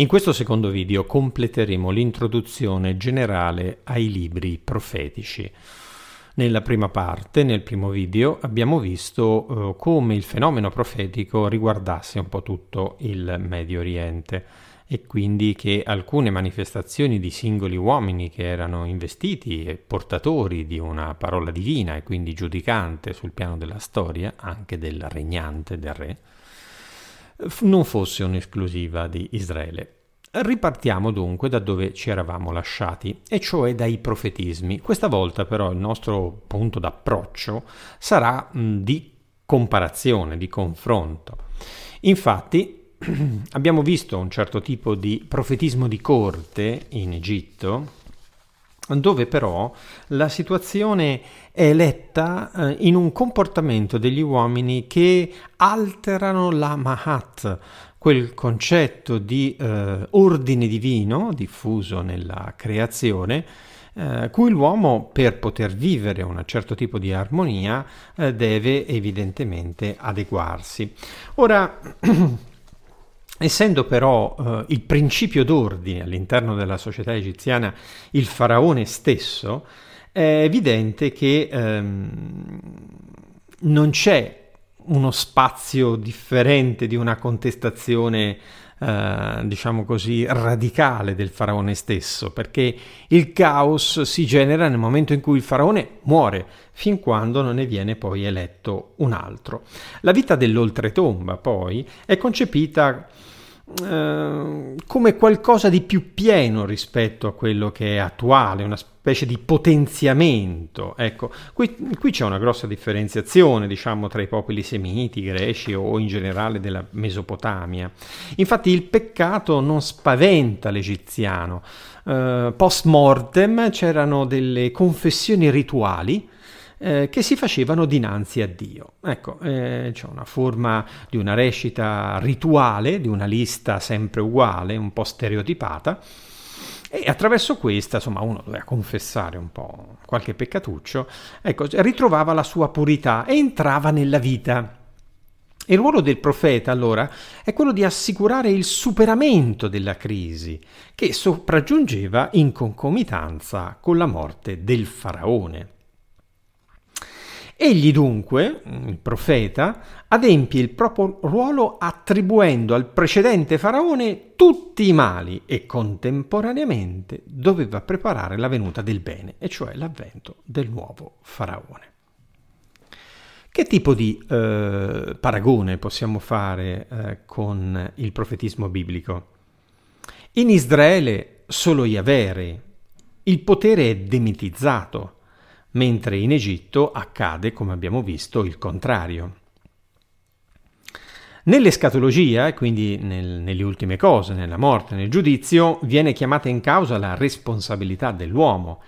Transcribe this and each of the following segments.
In questo secondo video completeremo l'introduzione generale ai libri profetici. Nella prima parte, nel primo video, abbiamo visto eh, come il fenomeno profetico riguardasse un po' tutto il Medio Oriente e quindi che alcune manifestazioni di singoli uomini che erano investiti e portatori di una parola divina e quindi giudicante sul piano della storia, anche del regnante, del re, non fosse un'esclusiva di Israele. Ripartiamo dunque da dove ci eravamo lasciati, e cioè dai profetismi. Questa volta però il nostro punto d'approccio sarà di comparazione, di confronto. Infatti abbiamo visto un certo tipo di profetismo di corte in Egitto, dove però la situazione è letta eh, in un comportamento degli uomini che alterano la Mahat, quel concetto di eh, ordine divino diffuso nella creazione, eh, cui l'uomo per poter vivere un certo tipo di armonia eh, deve evidentemente adeguarsi. Ora, Essendo però eh, il principio d'ordine all'interno della società egiziana il faraone stesso, è evidente che ehm, non c'è uno spazio differente di una contestazione, eh, diciamo così, radicale del faraone stesso, perché il caos si genera nel momento in cui il faraone muore, fin quando non ne viene poi eletto un altro. La vita dell'oltretomba, poi, è concepita Ehm, come qualcosa di più pieno rispetto a quello che è attuale, una specie di potenziamento. Ecco, qui, qui c'è una grossa differenziazione, diciamo, tra i popoli semiti, greci o in generale della Mesopotamia. Infatti il peccato non spaventa l'egiziano. Uh, post mortem c'erano delle confessioni rituali eh, che si facevano dinanzi a Dio. Ecco, eh, c'è una forma di una recita rituale, di una lista sempre uguale, un po' stereotipata, e attraverso questa, insomma, uno doveva confessare un po' qualche peccatuccio, ecco, ritrovava la sua purità e entrava nella vita. Il ruolo del profeta allora è quello di assicurare il superamento della crisi che sopraggiungeva in concomitanza con la morte del faraone. Egli dunque, il profeta, adempie il proprio ruolo attribuendo al precedente faraone tutti i mali e contemporaneamente doveva preparare la venuta del bene, e cioè l'avvento del nuovo faraone. Che tipo di eh, paragone possiamo fare eh, con il profetismo biblico? In Israele solo Yahweh, il potere è demitizzato mentre in Egitto accade, come abbiamo visto, il contrario. Nell'escatologia, quindi nel, nelle ultime cose, nella morte, nel giudizio, viene chiamata in causa la responsabilità dell'uomo.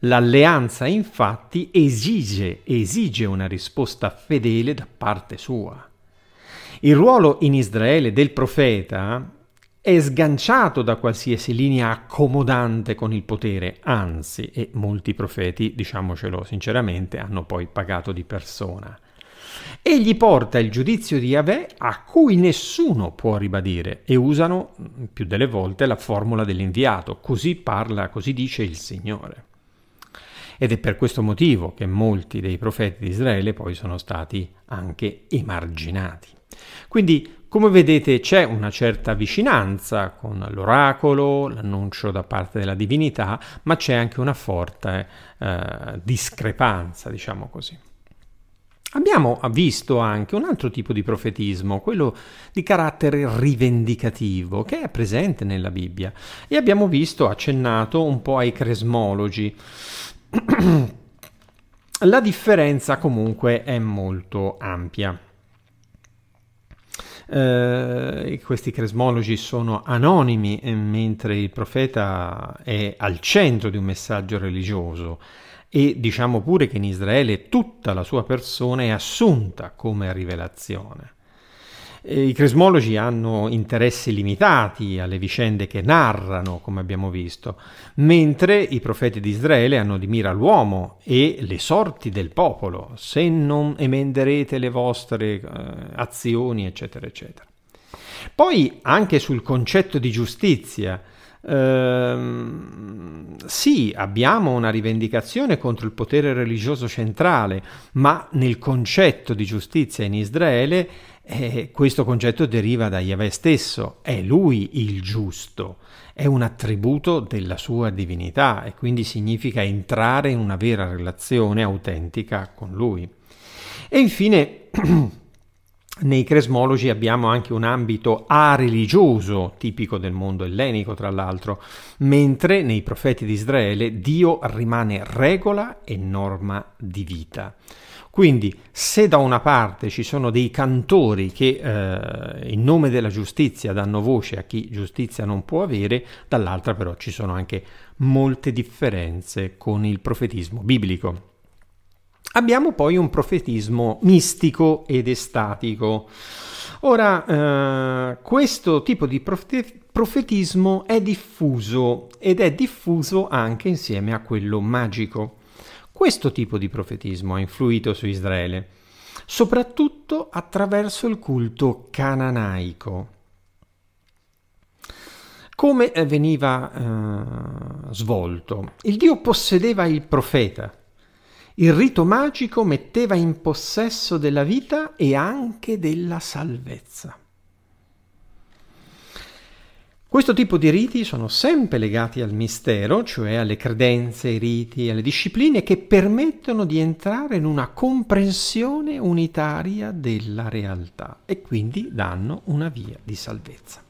L'alleanza infatti esige, esige una risposta fedele da parte sua. Il ruolo in Israele del profeta è sganciato da qualsiasi linea accomodante con il potere, anzi, e molti profeti, diciamocelo sinceramente, hanno poi pagato di persona. Egli porta il giudizio di Yahweh a cui nessuno può ribadire e usano più delle volte la formula dell'inviato, così parla, così dice il Signore. Ed è per questo motivo che molti dei profeti di Israele poi sono stati anche emarginati. Quindi come vedete c'è una certa vicinanza con l'oracolo, l'annuncio da parte della divinità, ma c'è anche una forte eh, discrepanza, diciamo così. Abbiamo visto anche un altro tipo di profetismo, quello di carattere rivendicativo, che è presente nella Bibbia e abbiamo visto, accennato un po' ai cresmologi. La differenza comunque è molto ampia eh, questi cresmologi sono anonimi eh, mentre il profeta è al centro di un messaggio religioso e diciamo pure che in Israele tutta la sua persona è assunta come rivelazione. I crismologi hanno interessi limitati alle vicende che narrano, come abbiamo visto, mentre i profeti di Israele hanno di mira l'uomo e le sorti del popolo, se non emenderete le vostre eh, azioni, eccetera, eccetera. Poi anche sul concetto di giustizia. Ehm, sì, abbiamo una rivendicazione contro il potere religioso centrale, ma nel concetto di giustizia in Israele eh, questo concetto deriva da Yahweh stesso, è lui il giusto, è un attributo della sua divinità e quindi significa entrare in una vera relazione autentica con lui. E infine nei cresmologi abbiamo anche un ambito a-religioso, tipico del mondo ellenico tra l'altro, mentre nei profeti di Israele Dio rimane regola e norma di vita. Quindi se da una parte ci sono dei cantori che eh, in nome della giustizia danno voce a chi giustizia non può avere, dall'altra però ci sono anche molte differenze con il profetismo biblico. Abbiamo poi un profetismo mistico ed estatico. Ora, eh, questo tipo di profe- profetismo è diffuso ed è diffuso anche insieme a quello magico. Questo tipo di profetismo ha influito su Israele, soprattutto attraverso il culto cananaico. Come veniva eh, svolto? Il Dio possedeva il profeta, il rito magico metteva in possesso della vita e anche della salvezza. Questo tipo di riti sono sempre legati al mistero, cioè alle credenze, ai riti, alle discipline che permettono di entrare in una comprensione unitaria della realtà e quindi danno una via di salvezza.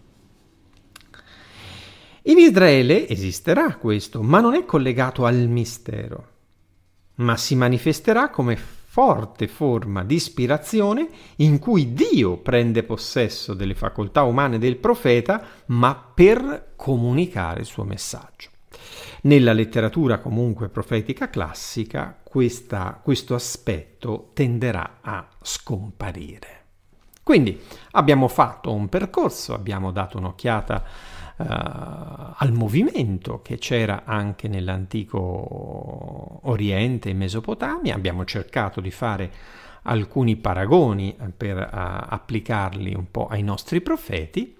In Israele esisterà questo, ma non è collegato al mistero ma si manifesterà come forte forma di ispirazione in cui Dio prende possesso delle facoltà umane del profeta, ma per comunicare il suo messaggio. Nella letteratura comunque profetica classica questa, questo aspetto tenderà a scomparire. Quindi abbiamo fatto un percorso, abbiamo dato un'occhiata al movimento che c'era anche nell'antico Oriente e Mesopotamia. Abbiamo cercato di fare alcuni paragoni per uh, applicarli un po' ai nostri profeti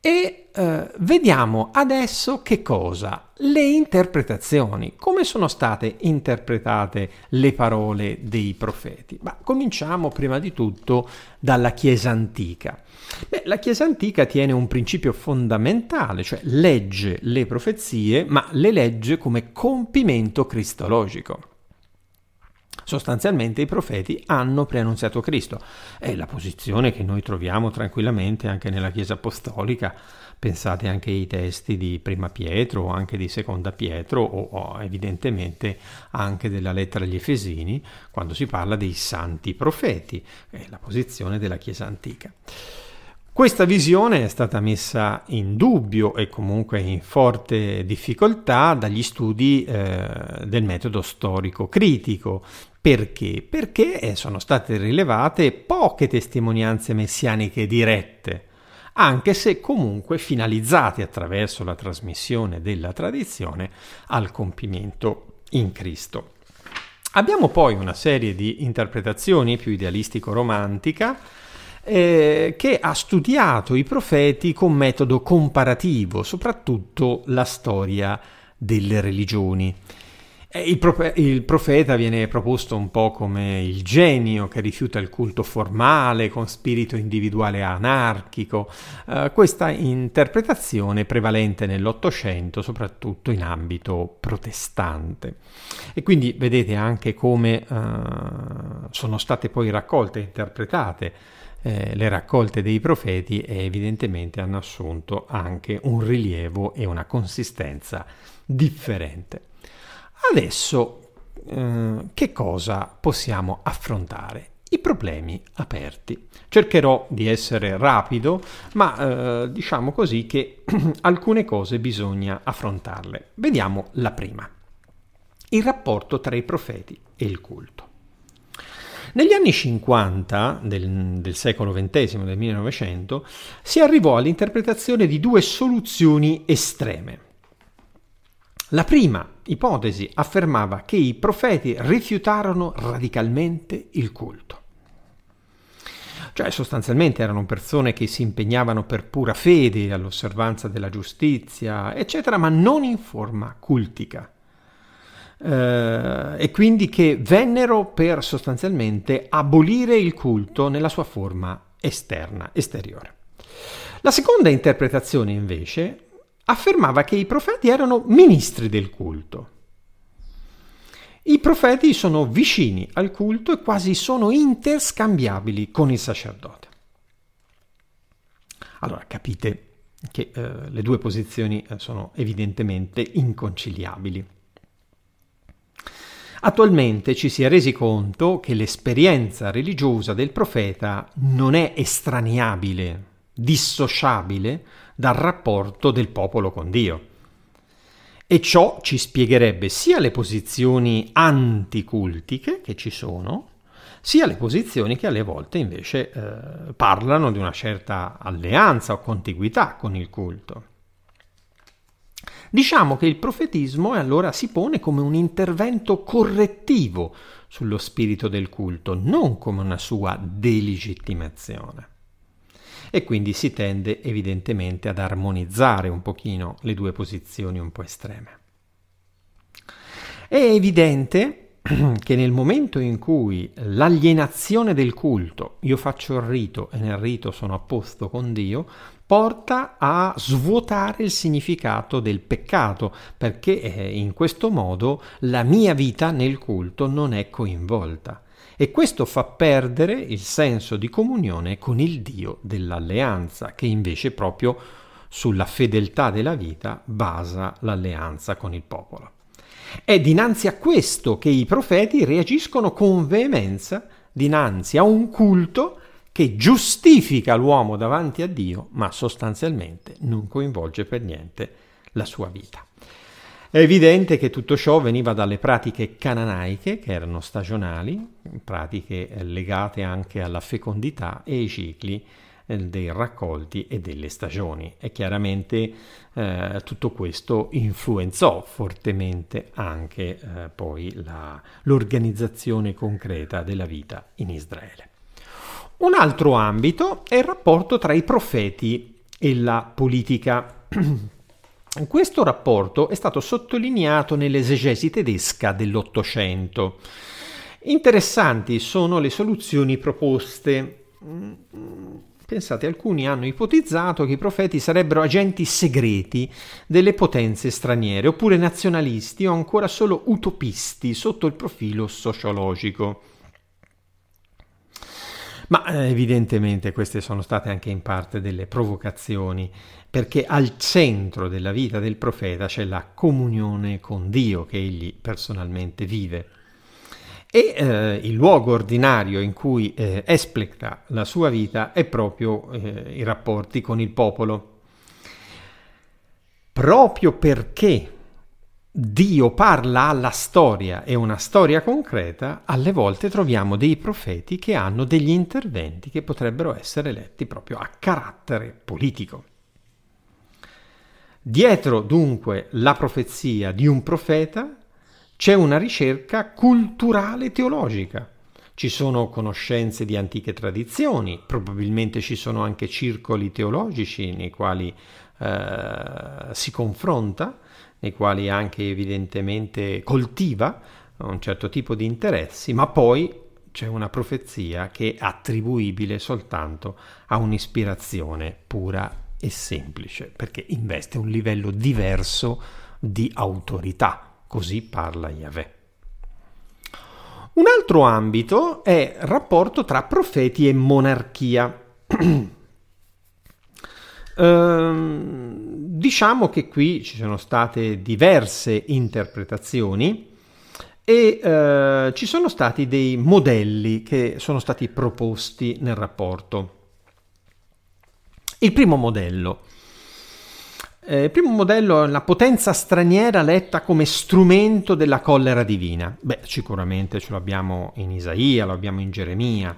e uh, vediamo adesso che cosa? Le interpretazioni. Come sono state interpretate le parole dei profeti? Ma cominciamo prima di tutto dalla Chiesa antica. Beh, la Chiesa antica tiene un principio fondamentale, cioè legge le profezie, ma le legge come compimento cristologico. Sostanzialmente i profeti hanno preannunziato Cristo. È la posizione che noi troviamo tranquillamente anche nella Chiesa apostolica. Pensate anche ai testi di Prima Pietro o anche di Seconda Pietro o, o evidentemente anche della lettera agli Efesini quando si parla dei santi profeti. È la posizione della Chiesa antica. Questa visione è stata messa in dubbio e comunque in forte difficoltà dagli studi eh, del metodo storico critico. Perché? Perché eh, sono state rilevate poche testimonianze messianiche dirette, anche se comunque finalizzate attraverso la trasmissione della tradizione al compimento in Cristo. Abbiamo poi una serie di interpretazioni più idealistico-romantica eh, che ha studiato i profeti con metodo comparativo, soprattutto la storia delle religioni. Il, profe- il, profeta viene proposto un po' come il genio che rifiuta il culto formale con spirito individuale anarchico. Uh, questa interpretazione prevalente nell'Ottocento, soprattutto in ambito protestante. E quindi vedete anche come uh, sono state poi raccolte e interpretate eh, le raccolte dei profeti e evidentemente hanno assunto anche un rilievo e una consistenza differente. Adesso eh, che cosa possiamo affrontare? I problemi aperti. Cercherò di essere rapido, ma eh, diciamo così che alcune cose bisogna affrontarle. Vediamo la prima. Il rapporto tra i profeti e il culto. Negli anni 50 del, del secolo XX, del 1900, si arrivò all'interpretazione di due soluzioni estreme. La prima ipotesi affermava che i profeti rifiutarono radicalmente il culto. Cioè sostanzialmente erano persone che si impegnavano per pura fede all'osservanza della giustizia, eccetera, ma non in forma cultica. Eh, e quindi che vennero per sostanzialmente abolire il culto nella sua forma esterna, esteriore. La seconda interpretazione invece affermava che i profeti erano ministri del culto. I profeti sono vicini al culto e quasi sono interscambiabili con il sacerdote. Allora capite che eh, le due posizioni eh, sono evidentemente inconciliabili. Attualmente ci si è resi conto che l'esperienza religiosa del profeta non è estraniabile, dissociabile dal rapporto del popolo con Dio. E ciò ci spiegherebbe sia le posizioni anticultiche che ci sono, sia le posizioni che alle volte invece eh, parlano di una certa alleanza o contiguità con il culto. Diciamo che il profetismo allora si pone come un intervento correttivo sullo spirito del culto, non come una sua delegittimazione e quindi si tende evidentemente ad armonizzare un pochino le due posizioni un po' estreme. È evidente che nel momento in cui l'alienazione del culto, io faccio il rito e nel rito sono a posto con Dio, porta a svuotare il significato del peccato, perché eh, in questo modo la mia vita nel culto non è coinvolta e questo fa perdere il senso di comunione con il Dio dell'alleanza, che invece proprio sulla fedeltà della vita basa l'alleanza con il popolo. È dinanzi a questo che i profeti reagiscono con veemenza dinanzi a un culto che giustifica l'uomo davanti a Dio, ma sostanzialmente non coinvolge per niente la sua vita. È evidente che tutto ciò veniva dalle pratiche cananaiche, che erano stagionali, pratiche legate anche alla fecondità e ai cicli eh, dei raccolti e delle stagioni. E chiaramente eh, tutto questo influenzò fortemente anche eh, poi la, l'organizzazione concreta della vita in Israele. Un altro ambito è il rapporto tra i profeti e la politica. Questo rapporto è stato sottolineato nell'esegesi tedesca dell'Ottocento. Interessanti sono le soluzioni proposte. Pensate, alcuni hanno ipotizzato che i profeti sarebbero agenti segreti delle potenze straniere, oppure nazionalisti o ancora solo utopisti sotto il profilo sociologico. Ma eh, evidentemente queste sono state anche in parte delle provocazioni, perché al centro della vita del profeta c'è la comunione con Dio che egli personalmente vive. E eh, il luogo ordinario in cui eh, esplica la sua vita è proprio eh, i rapporti con il popolo. Proprio perché Dio parla alla storia e una storia concreta, alle volte troviamo dei profeti che hanno degli interventi che potrebbero essere letti proprio a carattere politico. Dietro dunque la profezia di un profeta c'è una ricerca culturale teologica. Ci sono conoscenze di antiche tradizioni, probabilmente ci sono anche circoli teologici nei quali eh, si confronta nei quali anche evidentemente coltiva un certo tipo di interessi, ma poi c'è una profezia che è attribuibile soltanto a un'ispirazione pura e semplice, perché investe un livello diverso di autorità, così parla Yahweh. Un altro ambito è il rapporto tra profeti e monarchia. ehm, diciamo che qui ci sono state diverse interpretazioni e eh, ci sono stati dei modelli che sono stati proposti nel rapporto. Il primo modello. Eh, primo modello è la potenza straniera letta come strumento della collera divina. Beh, sicuramente ce l'abbiamo in Isaia, lo abbiamo in Geremia.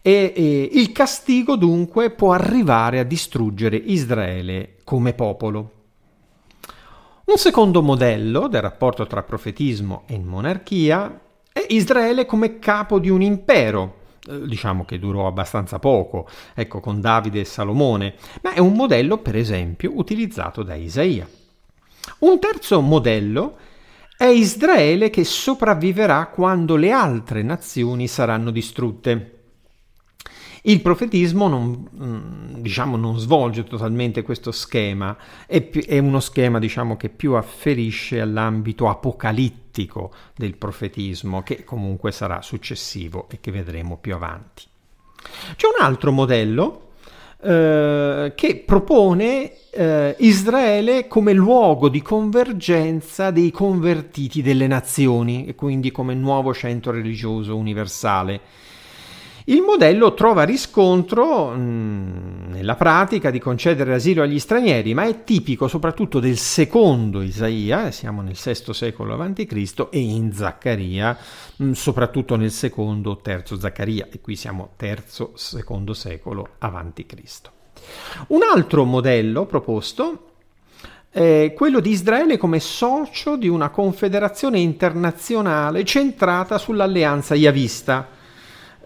E, e il castigo dunque può arrivare a distruggere Israele come popolo. Un secondo modello del rapporto tra profetismo e monarchia è Israele come capo di un impero diciamo che durò abbastanza poco, ecco, con Davide e Salomone, ma è un modello, per esempio, utilizzato da Isaia. Un terzo modello è Israele che sopravviverà quando le altre nazioni saranno distrutte. Il profetismo non, mm, diciamo, non svolge totalmente questo schema, è, più, è uno schema diciamo, che più afferisce all'ambito apocalittico del profetismo, che comunque sarà successivo e che vedremo più avanti. C'è un altro modello eh, che propone eh, Israele come luogo di convergenza dei convertiti delle nazioni e quindi come nuovo centro religioso universale. Il modello trova riscontro mm, nella pratica di concedere asilo agli stranieri, ma è tipico soprattutto del secondo Isaia, siamo nel VI secolo a.C., e in Zaccaria, mm, soprattutto nel secondo, terzo Zaccaria, e qui siamo terzo, secondo secolo a.C. Un altro modello proposto è quello di Israele come socio di una confederazione internazionale centrata sull'alleanza yavista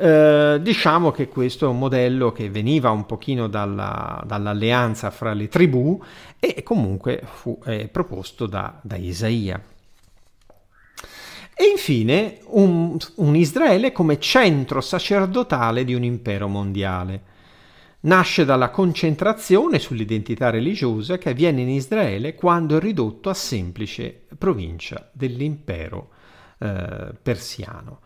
eh, diciamo che questo è un modello che veniva un pochino dalla, dall'alleanza fra le tribù e comunque fu eh, proposto da, da, Isaia. E infine un, un Israele come centro sacerdotale di un impero mondiale. Nasce dalla concentrazione sull'identità religiosa che avviene in Israele quando è ridotto a semplice provincia dell'impero eh, persiano.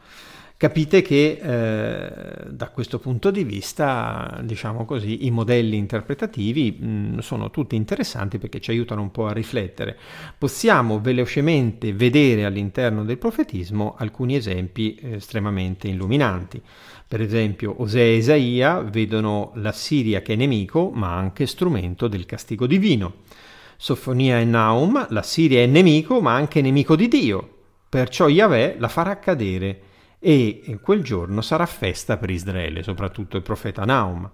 Capite che eh, da questo punto di vista, diciamo così, i modelli interpretativi mh, sono tutti interessanti perché ci aiutano un po' a riflettere. Possiamo velocemente vedere all'interno del profetismo alcuni esempi estremamente illuminanti. Per esempio, Osea e Isaia vedono la Siria che è nemico, ma anche strumento del castigo divino. Sofonia e Naum, la Siria è nemico, ma anche nemico di Dio. Perciò Yahweh la farà cadere e in quel giorno sarà festa per Israele, soprattutto il profeta Naum.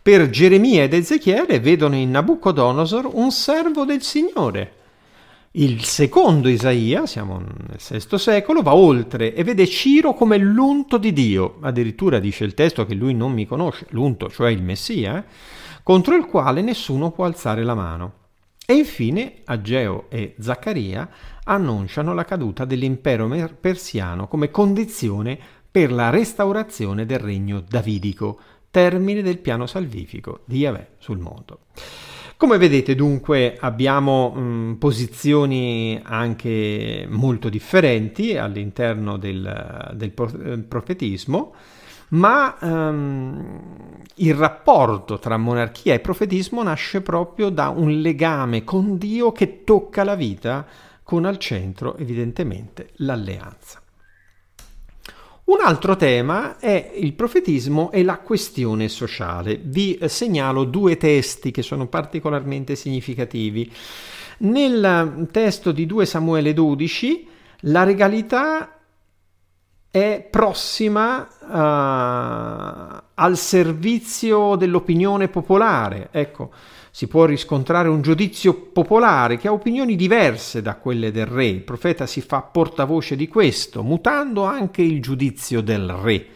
Per Geremia ed Ezechiele vedono in Nabucodonosor un servo del Signore. Il secondo Isaia, siamo nel VI secolo, va oltre e vede Ciro come l'unto di Dio, addirittura dice il testo che lui non mi conosce, l'unto, cioè il Messia, eh, contro il quale nessuno può alzare la mano. E infine Ageo e Zaccaria annunciano la caduta dell'impero persiano come condizione per la restaurazione del regno davidico, termine del piano salvifico di Yahweh sul mondo. Come vedete dunque abbiamo mh, posizioni anche molto differenti all'interno del, del profetismo ma um, il rapporto tra monarchia e profetismo nasce proprio da un legame con Dio che tocca la vita con al centro evidentemente l'alleanza. Un altro tema è il profetismo e la questione sociale. Vi segnalo due testi che sono particolarmente significativi. Nel testo di 2 Samuele 12 la regalità è prossima uh, al servizio dell'opinione popolare. Ecco, si può riscontrare un giudizio popolare che ha opinioni diverse da quelle del re. Il profeta si fa portavoce di questo, mutando anche il giudizio del re.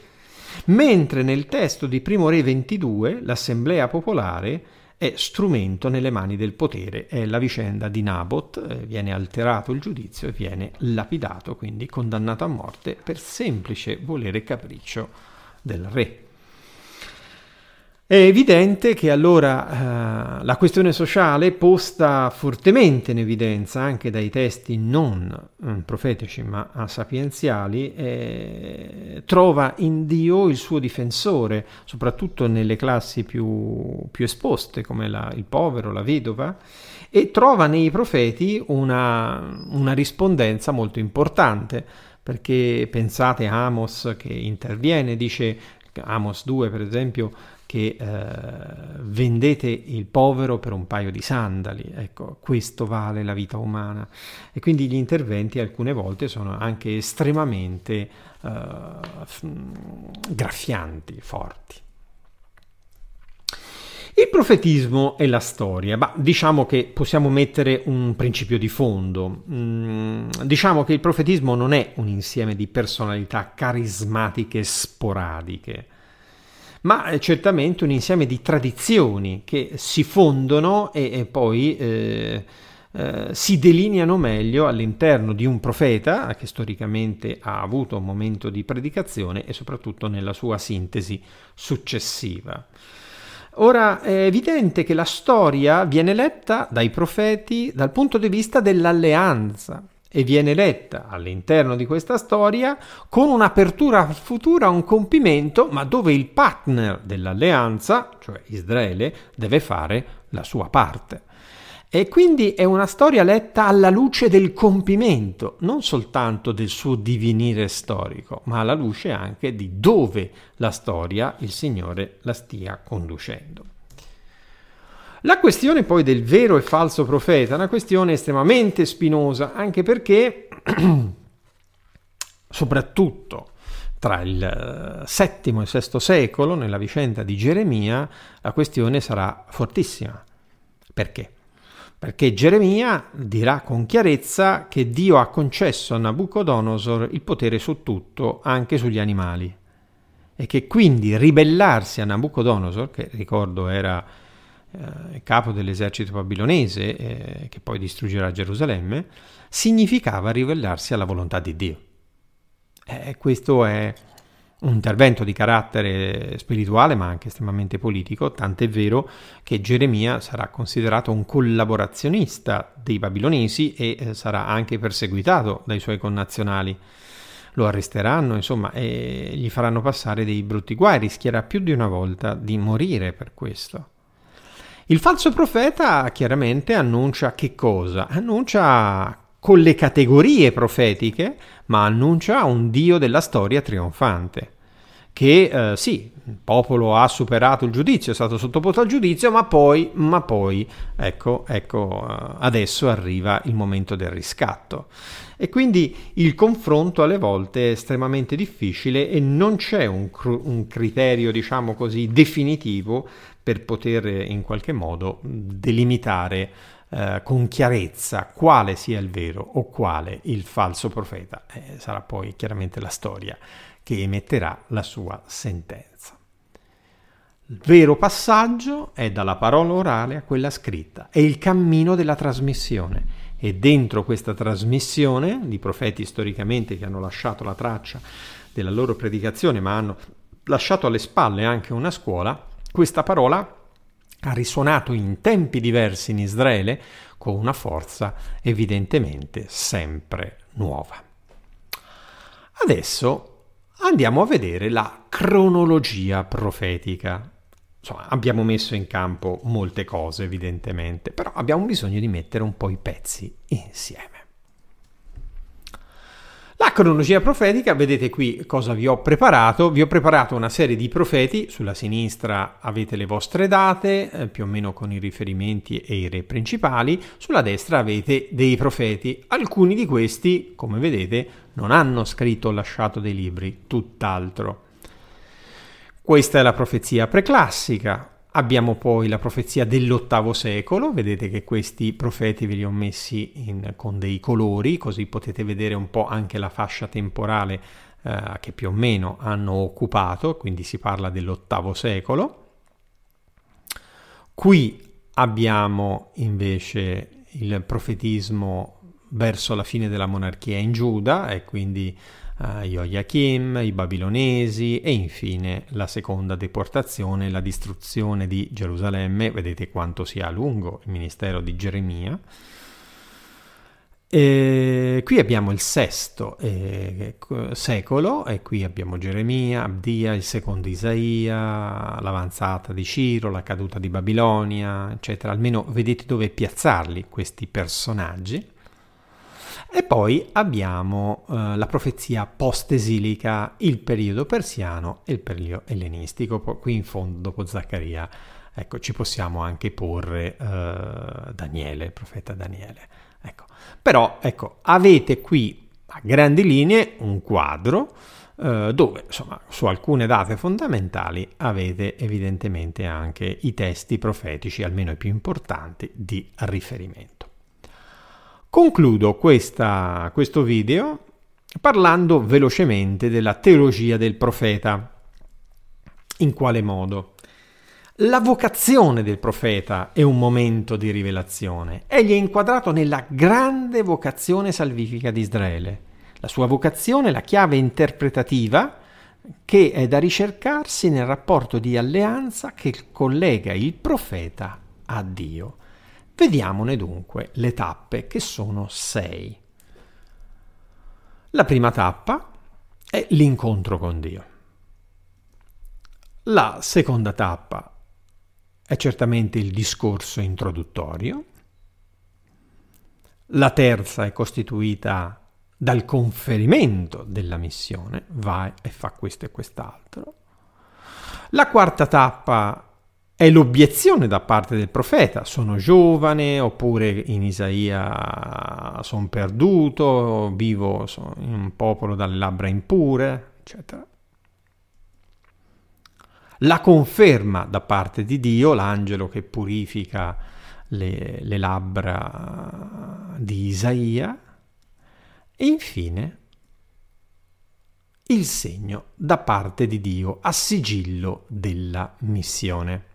Mentre nel testo di Primo Re 22 l'assemblea popolare è strumento nelle mani del potere. È la vicenda di Nabot, eh, viene alterato il giudizio e viene lapidato, quindi condannato a morte per semplice volere e capriccio del re. È evidente che allora eh, la questione sociale, posta fortemente in evidenza anche dai testi non eh, profetici ma sapienziali, eh, trova in Dio il suo difensore, soprattutto nelle classi più, più esposte come la, il povero, la vedova, e trova nei profeti una, una rispondenza molto importante, perché pensate a Amos che interviene, dice Amos 2 per esempio, che eh, vendete il povero per un paio di sandali, ecco, questo vale la vita umana. E quindi gli interventi alcune volte sono anche estremamente eh, graffianti, forti. Il profetismo e la storia, bah, diciamo che possiamo mettere un principio di fondo. Mm, diciamo che il profetismo non è un insieme di personalità carismatiche sporadiche ma è certamente un insieme di tradizioni che si fondono e, e poi eh, eh, si delineano meglio all'interno di un profeta che storicamente ha avuto un momento di predicazione e soprattutto nella sua sintesi successiva. Ora è evidente che la storia viene letta dai profeti dal punto di vista dell'alleanza e viene letta all'interno di questa storia con un'apertura futura a un compimento, ma dove il partner dell'alleanza, cioè Israele, deve fare la sua parte. E quindi è una storia letta alla luce del compimento, non soltanto del suo divenire storico, ma alla luce anche di dove la storia il Signore la stia conducendo. La questione poi del vero e falso profeta è una questione estremamente spinosa, anche perché, soprattutto tra il VII e il VI secolo, nella vicenda di Geremia, la questione sarà fortissima. Perché? perché Geremia dirà con chiarezza che Dio ha concesso a Nabucodonosor il potere su tutto, anche sugli animali, e che quindi ribellarsi a Nabucodonosor, che ricordo era eh, capo dell'esercito babilonese, eh, che poi distruggerà Gerusalemme, significava ribellarsi alla volontà di Dio. E questo è un intervento di carattere spirituale ma anche estremamente politico, tant'è vero che Geremia sarà considerato un collaborazionista dei babilonesi e eh, sarà anche perseguitato dai suoi connazionali. Lo arresteranno, insomma, e gli faranno passare dei brutti guai, rischierà più di una volta di morire per questo. Il falso profeta chiaramente annuncia che cosa? Annuncia con le categorie profetiche, ma annuncia un Dio della storia trionfante che eh, sì, il popolo ha superato il giudizio, è stato sottoposto al giudizio, ma poi, ma poi ecco, ecco, eh, adesso arriva il momento del riscatto. E quindi il confronto alle volte è estremamente difficile e non c'è un, cr- un criterio, diciamo così, definitivo per poter in qualche modo delimitare eh, con chiarezza quale sia il vero o quale il falso profeta. Eh, sarà poi chiaramente la storia che emetterà la sua sentenza. Il vero passaggio è dalla parola orale a quella scritta, è il cammino della trasmissione e dentro questa trasmissione di profeti storicamente che hanno lasciato la traccia della loro predicazione ma hanno lasciato alle spalle anche una scuola, questa parola ha risuonato in tempi diversi in Israele con una forza evidentemente sempre nuova. Adesso andiamo a vedere la cronologia profetica. Insomma, abbiamo messo in campo molte cose, evidentemente, però abbiamo bisogno di mettere un po' i pezzi insieme. La cronologia profetica, vedete qui cosa vi ho preparato. Vi ho preparato una serie di profeti, sulla sinistra avete le vostre date, eh, più o meno con i riferimenti e i re principali, sulla destra avete dei profeti. Alcuni di questi, come vedete, non hanno scritto o lasciato dei libri, tutt'altro. Questa è la profezia preclassica, Abbiamo poi la profezia dell'ottavo secolo, vedete che questi profeti ve li ho messi in, con dei colori, così potete vedere un po' anche la fascia temporale eh, che più o meno hanno occupato, quindi si parla dell'ottavo secolo. Qui abbiamo invece il profetismo verso la fine della monarchia in Giuda e quindi uh, Joachim, i babilonesi e infine la seconda deportazione, la distruzione di Gerusalemme. Vedete quanto sia lungo il ministero di Geremia. E qui abbiamo il sesto eh, secolo e qui abbiamo Geremia, Abdia, il secondo Isaia, l'avanzata di Ciro, la caduta di Babilonia, eccetera. Almeno vedete dove piazzarli questi personaggi. E poi abbiamo eh, la profezia post-esilica, il periodo persiano e il periodo ellenistico. Qui in fondo, dopo Zaccaria, ecco, ci possiamo anche porre eh, Daniele, il profeta Daniele. Ecco. Però, ecco, avete qui a grandi linee un quadro eh, dove, insomma, su alcune date fondamentali avete evidentemente anche i testi profetici, almeno i più importanti, di riferimento. Concludo questa, questo video parlando velocemente della teologia del profeta. In quale modo? La vocazione del profeta è un momento di rivelazione. Egli è inquadrato nella grande vocazione salvifica di Israele. La sua vocazione è la chiave interpretativa che è da ricercarsi nel rapporto di alleanza che collega il profeta a Dio. Vediamone dunque le tappe, che sono sei. La prima tappa è l'incontro con Dio. La seconda tappa è certamente il discorso introduttorio. La terza è costituita dal conferimento della missione, vai e fa questo e quest'altro. La quarta tappa è l'obiezione da parte del profeta, sono giovane oppure in Isaia sono perduto, vivo in un popolo dalle labbra impure, eccetera. La conferma da parte di Dio, l'angelo che purifica le, le labbra di Isaia, e infine il segno da parte di Dio a sigillo della missione.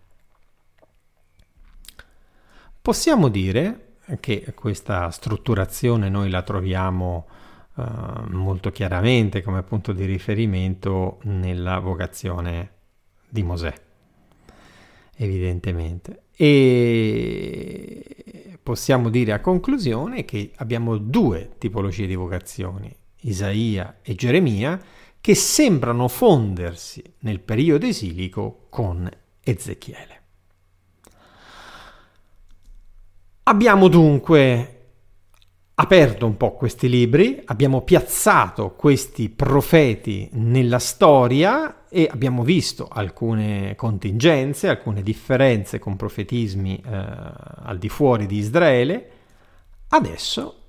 Possiamo dire che questa strutturazione noi la troviamo uh, molto chiaramente come punto di riferimento nella vocazione di Mosè, evidentemente. E possiamo dire a conclusione che abbiamo due tipologie di vocazioni, Isaia e Geremia, che sembrano fondersi nel periodo esilico con Ezechiele. Abbiamo dunque aperto un po' questi libri, abbiamo piazzato questi profeti nella storia e abbiamo visto alcune contingenze, alcune differenze con profetismi eh, al di fuori di Israele. Adesso,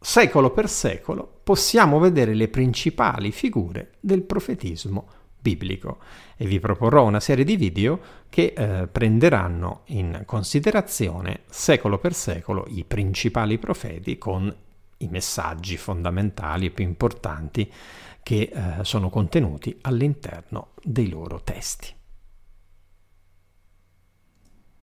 secolo per secolo, possiamo vedere le principali figure del profetismo biblico e vi proporrò una serie di video che eh, prenderanno in considerazione secolo per secolo i principali profeti con i messaggi fondamentali e più importanti che eh, sono contenuti all'interno dei loro testi.